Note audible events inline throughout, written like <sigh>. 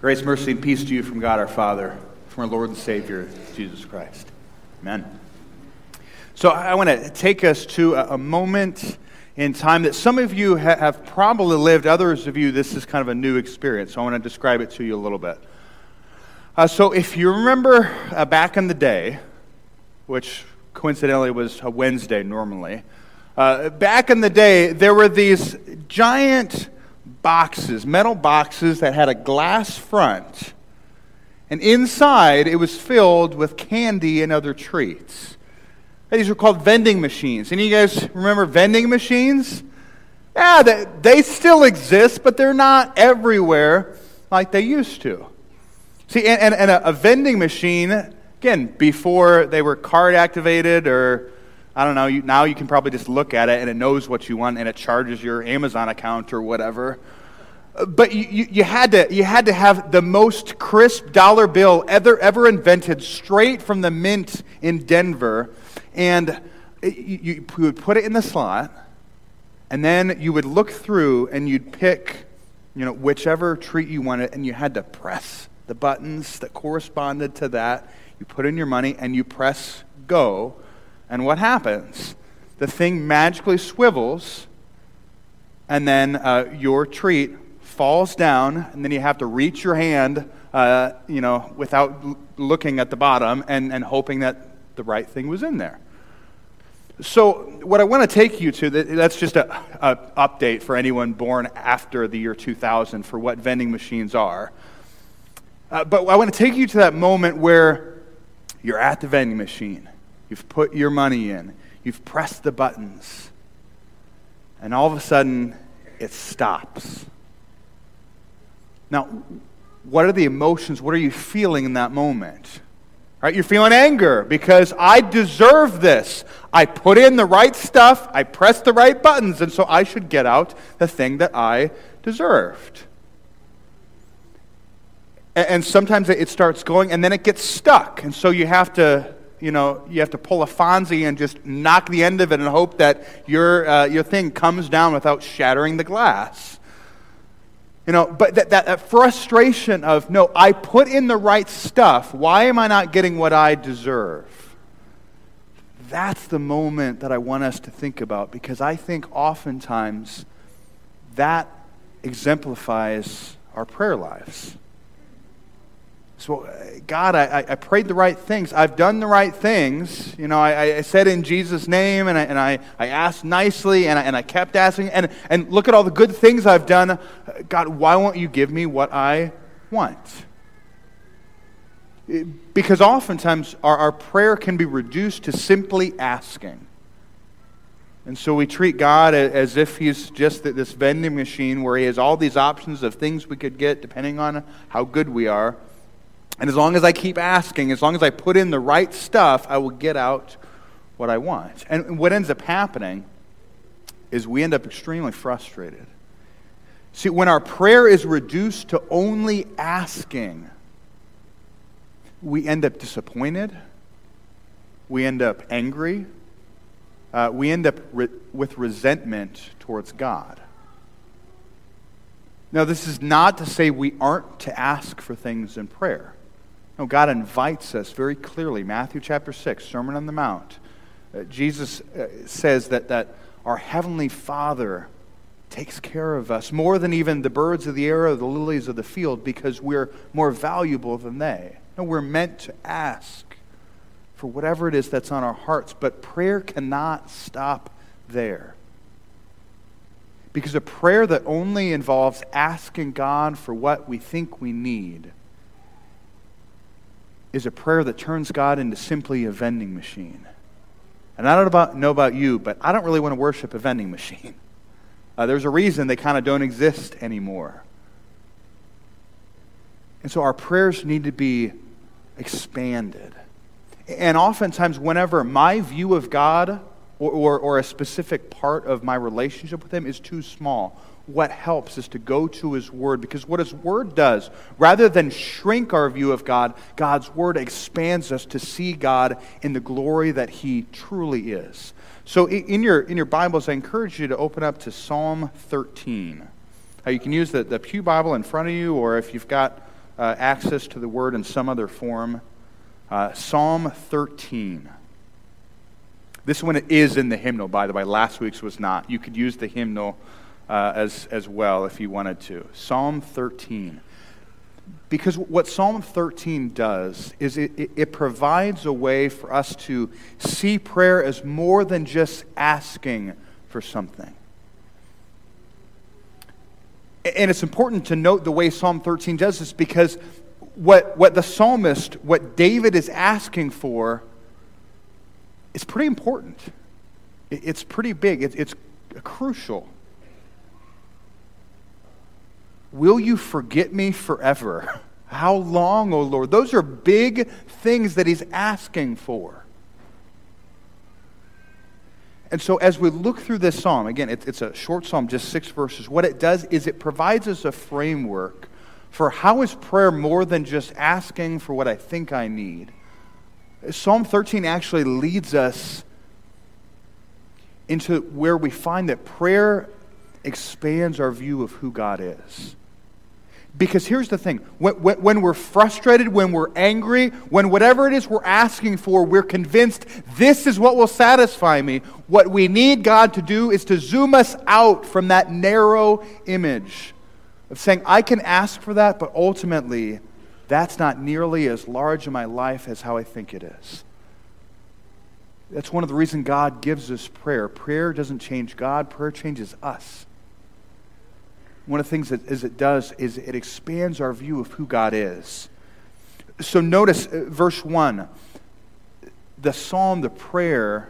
Grace, mercy, and peace to you from God our Father, from our Lord and Savior, Jesus Christ. Amen. So I want to take us to a, moment in time that some of you ha- have probably lived, others of you, this is kind of a new experience. So I want to describe it to you a little bit. Uh, so if you remember uh, back in the day, which coincidentally was a Wednesday normally, uh, back in the day, there were these giant boxes, metal boxes that had a glass front. And inside, it was filled with candy and other treats. These were called vending machines. Any of you guys remember vending machines? Yeah, they, they still exist, but they're not everywhere like they used to. See, and, and, and a, a vending machine, again, before they were card activated or I don't know, you, now you can probably just look at it and it knows what you want and it charges your Amazon account or whatever. But you, you, you, had to, you had to have the most crisp dollar bill ever, ever invented straight from the mint in Denver. And you, you would put it in the slot, and then you would look through and you'd pick you know, whichever treat you wanted, and you had to press the buttons that corresponded to that. You put in your money and you press go and what happens? The thing magically swivels, and then uh, your treat falls down, and then you have to reach your hand, uh, you know, without l- looking at the bottom and, and hoping that the right thing was in there. So, what I want to take you to, that's just an update for anyone born after the year 2000 for what vending machines are. Uh, but I want to take you to that moment where you're at the vending machine You've put your money in. You've pressed the buttons. And all of a sudden, it stops. Now, what are the emotions? What are you feeling in that moment? Right? You're feeling anger because I deserve this. I put in the right stuff, I pressed the right buttons, and so I should get out the thing that I deserved. And sometimes it starts going and then it gets stuck. And so you have to you know, you have to pull a Fonzie and just knock the end of it and hope that your, uh, your thing comes down without shattering the glass. You know, but that, that, that frustration of, no, I put in the right stuff. Why am I not getting what I deserve? That's the moment that I want us to think about because I think oftentimes that exemplifies our prayer lives. So, uh, God, I, I prayed the right things. I've done the right things. You know, I, I said in Jesus' name, and I, and I, I asked nicely, and I, and I kept asking. And, and look at all the good things I've done. God, why won't you give me what I want? Because oftentimes our, our prayer can be reduced to simply asking. And so we treat God as if He's just this vending machine where He has all these options of things we could get depending on how good we are. And as long as I keep asking, as long as I put in the right stuff, I will get out what I want. And what ends up happening is we end up extremely frustrated. See, when our prayer is reduced to only asking, we end up disappointed. We end up angry. Uh, we end up re- with resentment towards God. Now, this is not to say we aren't to ask for things in prayer. No, God invites us very clearly. Matthew chapter 6, Sermon on the Mount. Uh, Jesus uh, says that, that our Heavenly Father takes care of us more than even the birds of the air or the lilies of the field because we're more valuable than they. No, we're meant to ask for whatever it is that's on our hearts, but prayer cannot stop there. Because a prayer that only involves asking God for what we think we need is a prayer that turns God into simply a vending machine. And I don't about, know about you, but I don't really want to worship a vending machine. Uh, there's a reason they kind of don't exist anymore. And so our prayers need to be expanded. And oftentimes, whenever my view of God or, or, or, a specific part of my relationship with Him is too small, what helps is to go to His Word because what His Word does, rather than shrink our view of God, God's Word expands us to see God in the glory that He truly is. So, in your, in your Bibles, I encourage you to open up to Psalm 13. Uh, you can use the, the Pew Bible in front of you, or if you've got uh, access to the word in some other form, uh, Psalm 13. This one is in the hymnal, by the way. Last week's was not. You could use the hymnal uh, as, as well if you wanted to. Psalm 13. Because what Psalm 13 does is it, it, it, provides a way for us to see prayer as more than just asking for something. And it's important to note the way Psalm 13 does this because what, what the psalmist, what David is asking for, is pretty important. It, it's pretty big, it, it's crucial. Will you forget me forever? How long, O oh Lord? Those are big things that he's asking for. And so, as we look through this psalm, again, it's a short psalm, just six verses. What it does is it provides us a framework for how is prayer more than just asking for what I think I need. Psalm 13 actually leads us into where we find that prayer expands our view of who God is. Because here's the thing when, when, we're frustrated, when we're angry, when whatever it is we're asking for, we're convinced this is what will satisfy me. What we need God to do is to zoom us out from that narrow image of saying, I can ask for that, but ultimately, that's not nearly as large in my life as how I think it is. That's one of the reasons God gives us prayer. Prayer doesn't change God, prayer changes us one of the things that is it does is it expands our view of who God is. So notice uh, verse 1 the psalm, the prayer,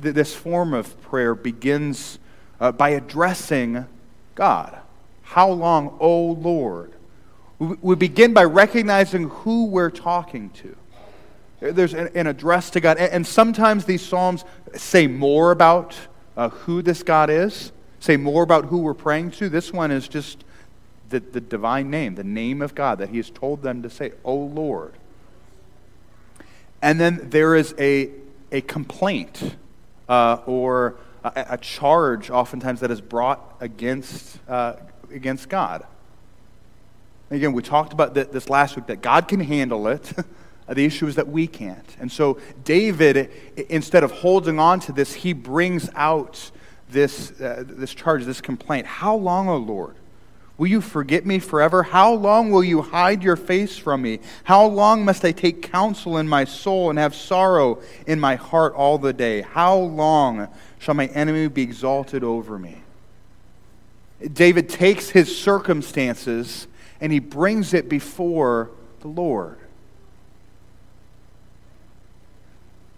this form of prayer begins uh, by addressing God. How long, O Lord? We begin by recognizing who we're talking to. There's an address to God. And sometimes these psalms say more about uh, who this God is say more about who we're praying to. This one is just the, the divine name, the name of God that He has told them to say, O Lord. And then there is a, a complaint uh, or a, a, charge, oftentimes, that is brought against, uh, against God. Again, we talked about this last week that God can handle it. <laughs> the issue is that we can't. And so, David, instead of holding on to this, he brings out this, uh, this charge, this complaint. How long, O Lord? Will you forget me forever? How long will you hide your face from me? How long must I take counsel in my soul and have sorrow in my heart all the day? How long shall my enemy be exalted over me? David takes his circumstances and he brings it before the Lord.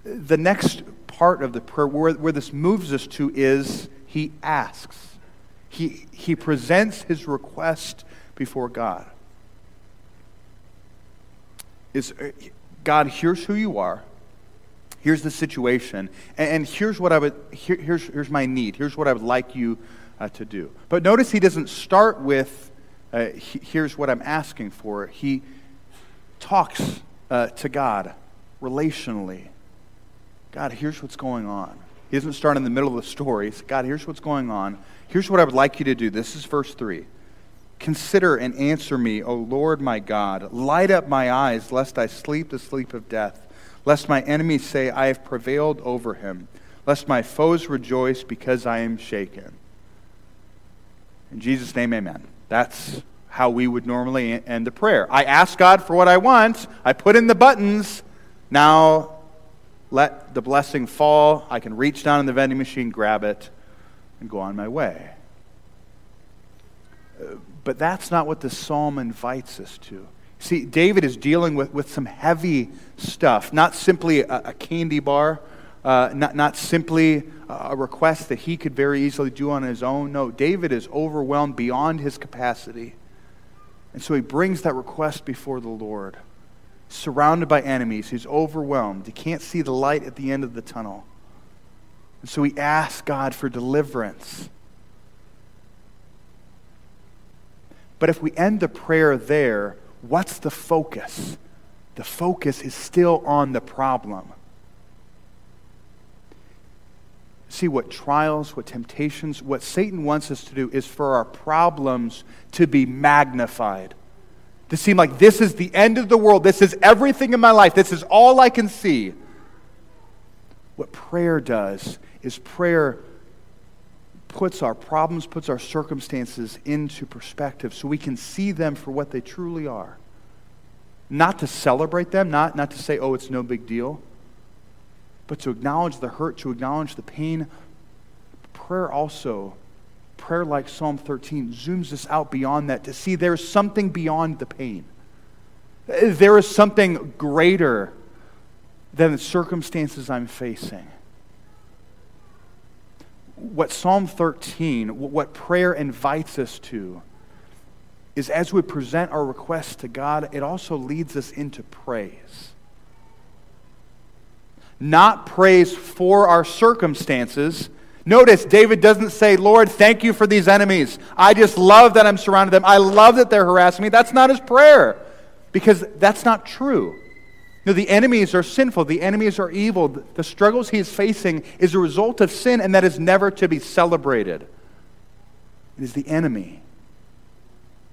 The next part of the prayer, where, where this moves us to, is he asks. He, he presents his request before God. Is uh, God, here's who you are. Here's the situation. And, and here's what I would, here, here's, here's my need. Here's what I would like you uh, to do. But notice he doesn't start with, uh, he, here's what I'm asking for. He talks uh, to God relationally. God, here's what's going on. He doesn't start in the middle of the story. Says, God, here's what's going on. Here's what I would like you to do. This is verse 3. Consider and answer me, O Lord my God. Light up my eyes, lest I sleep the sleep of death, lest my enemies say, I have prevailed over him, lest my foes rejoice because I am shaken. In Jesus' name, amen. That's how we would normally end the prayer. I ask God for what I want, I put in the buttons. Now let the blessing fall. I can reach down in the vending machine, grab it, and go on my way. But that's not what the psalm invites us to. See, David is dealing with, with some heavy stuff, not simply a, a candy bar, uh, not, not simply a request that he could very easily do on his own. No, David is overwhelmed beyond his capacity. And so he brings that request before the Lord surrounded by enemies. He's overwhelmed. He can't see the light at the end of the tunnel. And so he asks God for deliverance. But if we end the prayer there, what's the focus? The focus is still on the problem. See, what trials, what temptations, what Satan wants us to do is for our problems to be magnified to seem like this is the end of the world, this is everything in my life, this is all I can see. What prayer does is prayer puts our problems, puts our circumstances into perspective so we can see them for what they truly are. Not to celebrate them, not, not to say, oh, it's no big deal, but to acknowledge the hurt, to acknowledge the pain. Prayer also, prayer like Psalm 13, zooms us out beyond that to see there's something beyond the pain. There is something greater than the circumstances I'm facing what Psalm 13, what prayer invites us to, is as we present our requests to God, it also leads us into praise. Not praise for our circumstances. Notice, David doesn't say, Lord, thank you for these enemies. I just love that I'm surrounded them. I love that they're harassing me. That's not his prayer because that's not true. No, the enemies are sinful. The enemies are evil. The struggles he is facing is a result of sin, and that is never to be celebrated. It is the enemy.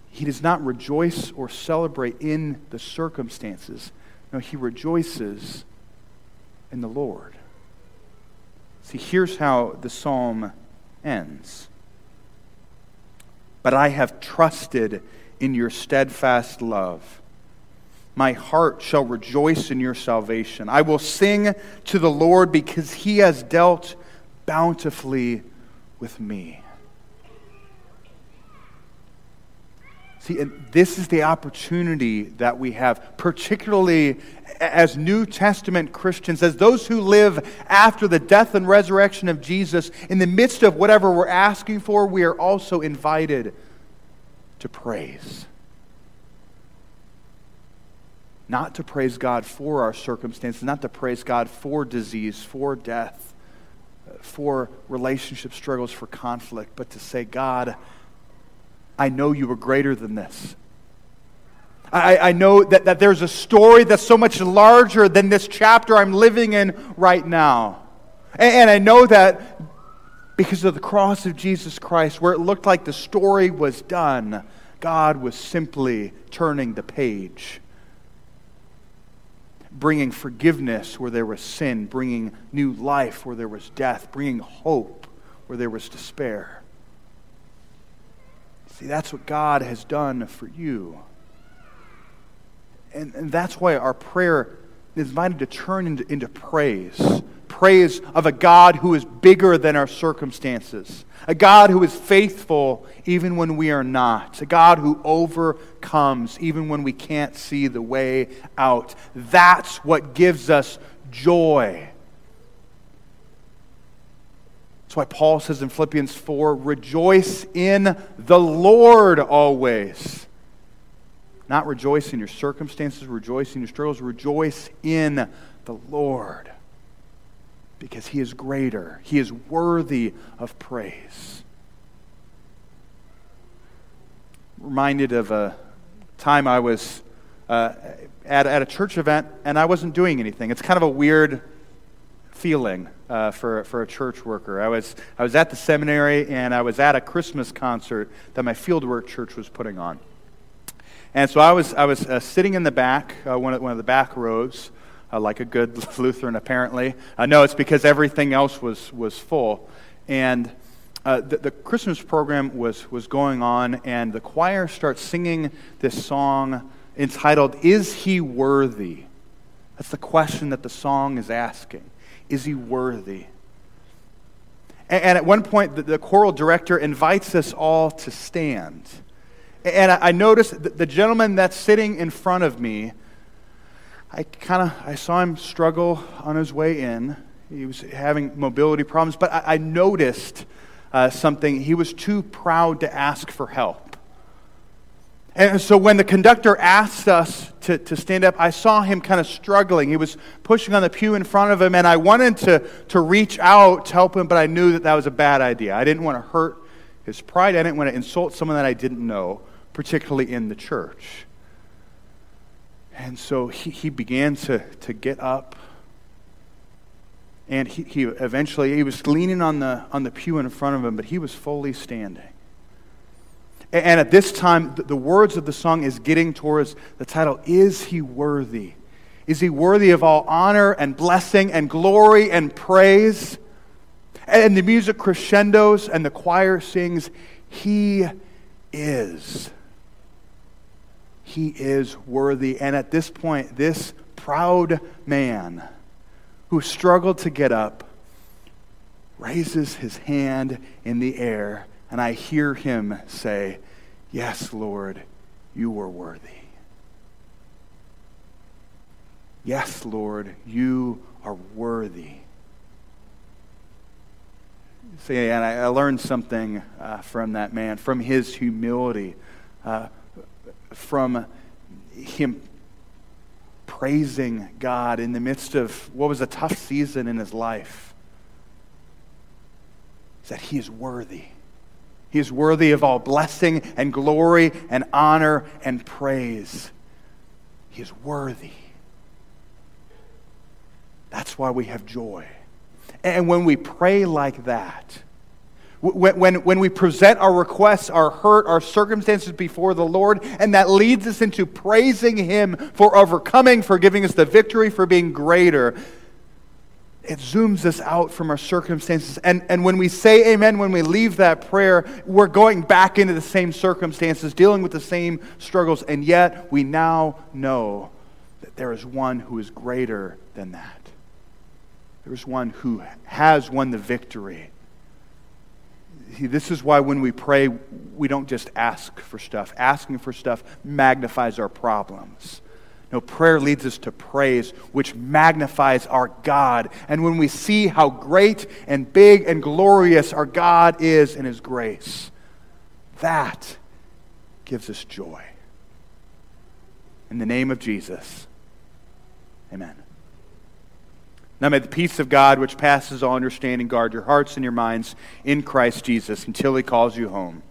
He does not rejoice or celebrate in the circumstances. No, he rejoices in the Lord. See, here's how the psalm ends. But I have trusted in your steadfast love. My heart shall rejoice in your salvation. I will sing to the Lord because he has dealt bountifully with me. See, and this is the opportunity that we have, particularly as New Testament Christians, as those who live after the death and resurrection of Jesus. In the midst of whatever we're asking for, we are also invited to praise not to praise God for our circumstances, not to praise God for disease, for death, uh, for relationship struggles, for conflict, but to say, God, I know you are greater than this. I, I know that, that there's a story that's so much larger than this chapter I'm living in right now. And, and I know that because of the cross of Jesus Christ, where it looked like the story was done, God was simply turning the page bringing forgiveness where there was sin, bringing new life where there was death, bringing hope where there was despair. See, that's what God has done for you. And, and that's why our prayer is invited to turn into, into praise praise of a God who is bigger than our circumstances, a God who is faithful even when we are not, a God who overcomes even when we can't see the way out. That's what gives us joy. That's why Paul says in Philippians 4 rejoice in the Lord always. Not rejoice in your circumstances, rejoice in your struggles, rejoice in the Lord because he is greater. He is worthy of praise. Reminded of a time I was uh, at, at a church event and I wasn't doing anything. It's kind of a weird feeling uh, for, for a church worker. I was, I was at the seminary and I was at a Christmas concert that my fieldwork church was putting on. And so I was, I was uh, sitting in the back, uh, one, of, one of the back rows, uh, like a good <laughs> Lutheran, apparently. Uh, no, it's because everything else was, was full. And uh, the, the, Christmas program was, was going on, and the choir starts singing this song entitled, Is He Worthy? That's the question that the song is asking. Is He worthy? And, at one point, the, choral director invites us all to stand. And I, noticed the gentleman that's sitting in front of me I kind of I saw him struggle on his way in. He was having mobility problems, but I, I noticed uh, something. He was too proud to ask for help. And so when the conductor asked us to, to stand up, I saw him kind of struggling. He was pushing on the pew in front of him, and I wanted to, to reach out to help him, but I knew that that was a bad idea. I didn't want to hurt his pride. I didn't want to insult someone that I didn't know, particularly in the church. And so he, he began to, to get up. And he, he eventually, he was leaning on the, on the pew in front of him, but he was fully standing. And at this time, the words of the song is getting towards the title Is He Worthy? Is He worthy of all honor and blessing and glory and praise? And the music crescendos and the choir sings, He is. He is worthy. And at this point, this proud man who struggled to get up raises his hand in the air, and I hear him say, Yes, Lord, you are worthy. Yes, Lord, you are worthy. See, and I, learned something uh, from that man, from his humility, uh, from him praising God in the midst of what was a tough season in his life. Is that he is worthy. He is worthy of all blessing and glory and honor and praise. He is worthy. That's why we have joy. And when we pray like that, when, when, when we present our requests, our hurt, our circumstances before the Lord, and that leads us into praising Him for overcoming, for giving us the victory, for being greater, it zooms us out from our circumstances. And, and when we say amen, when we leave that prayer, we're going back into the same circumstances, dealing with the same struggles, and yet we now know that there is one who is greater than that. There is one who has won the victory. See, this is why when we pray, we don't just ask for stuff. Asking for stuff magnifies our problems. No, prayer leads us to praise, which magnifies our God. And when we see how great and big and glorious our God is in His grace, that gives us joy. In the name of Jesus, amen. Now may the peace of God, which passes all understanding, guard your hearts and your minds in Christ Jesus until he calls you home.